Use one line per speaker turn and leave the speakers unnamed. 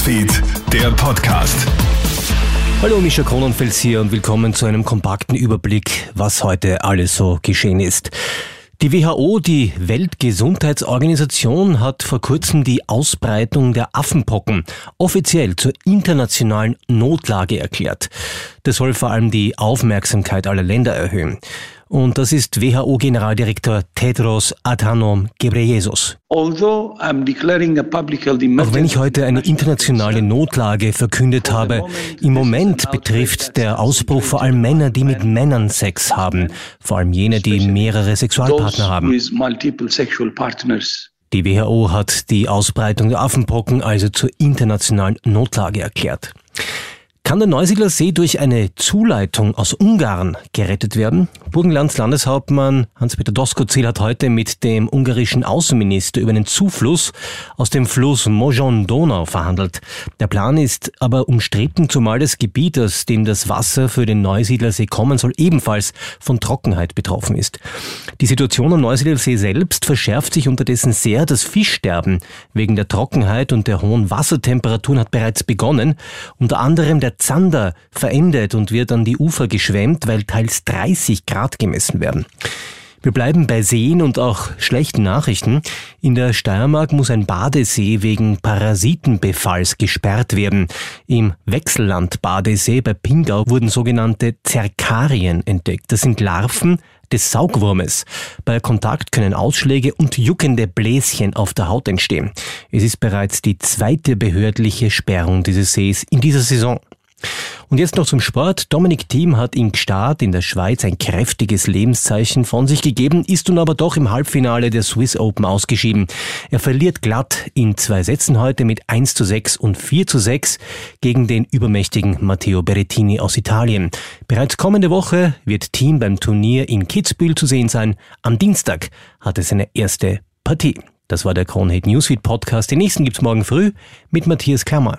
Newsfeed, der Podcast.
Hallo, Mischa Kronenfels hier und willkommen zu einem kompakten Überblick, was heute alles so geschehen ist. Die WHO, die Weltgesundheitsorganisation, hat vor kurzem die Ausbreitung der Affenpocken offiziell zur internationalen Notlage erklärt. Das soll vor allem die Aufmerksamkeit aller Länder erhöhen. Und das ist WHO-Generaldirektor Tedros Adhanom Ghebreyesus. Auch wenn ich heute eine internationale Notlage verkündet habe, im Moment betrifft der Ausbruch vor allem Männer, die mit Männern Sex haben, vor allem jene, die mehrere Sexualpartner haben. Die WHO hat die Ausbreitung der Affenpocken also zur internationalen Notlage erklärt. Kann der Neusiedler See durch eine Zuleitung aus Ungarn gerettet werden? Burgenlands Landeshauptmann Hans-Peter Doskozil hat heute mit dem ungarischen Außenminister über einen Zufluss aus dem Fluss Mojon-Donau verhandelt. Der Plan ist aber umstritten, zumal das Gebiet, aus dem das Wasser für den Neusiedlersee kommen soll, ebenfalls von Trockenheit betroffen ist. Die Situation am Neusiedlersee selbst verschärft sich unterdessen sehr. Das Fischsterben wegen der Trockenheit und der hohen Wassertemperaturen hat bereits begonnen. Unter anderem der Zander verendet und wird an die Ufer geschwemmt, weil teils 30 Grad gemessen werden. Wir bleiben bei Seen und auch schlechten Nachrichten. In der Steiermark muss ein Badesee wegen Parasitenbefalls gesperrt werden. Im Wechselland Badesee bei Pingau wurden sogenannte Zerkarien entdeckt. Das sind Larven des Saugwurmes. Bei Kontakt können Ausschläge und juckende Bläschen auf der Haut entstehen. Es ist bereits die zweite behördliche Sperrung dieses Sees in dieser Saison. Und jetzt noch zum Sport. Dominik Thiem hat in Gstaad in der Schweiz ein kräftiges Lebenszeichen von sich gegeben, ist nun aber doch im Halbfinale der Swiss Open ausgeschieden. Er verliert glatt in zwei Sätzen heute mit 1 zu 6 und 4 zu 6 gegen den übermächtigen Matteo Berrettini aus Italien. Bereits kommende Woche wird Thiem beim Turnier in Kitzbühel zu sehen sein. Am Dienstag hat er seine erste Partie. Das war der Kronhit Newsfeed Podcast. Den nächsten gibt's morgen früh mit Matthias Klammer.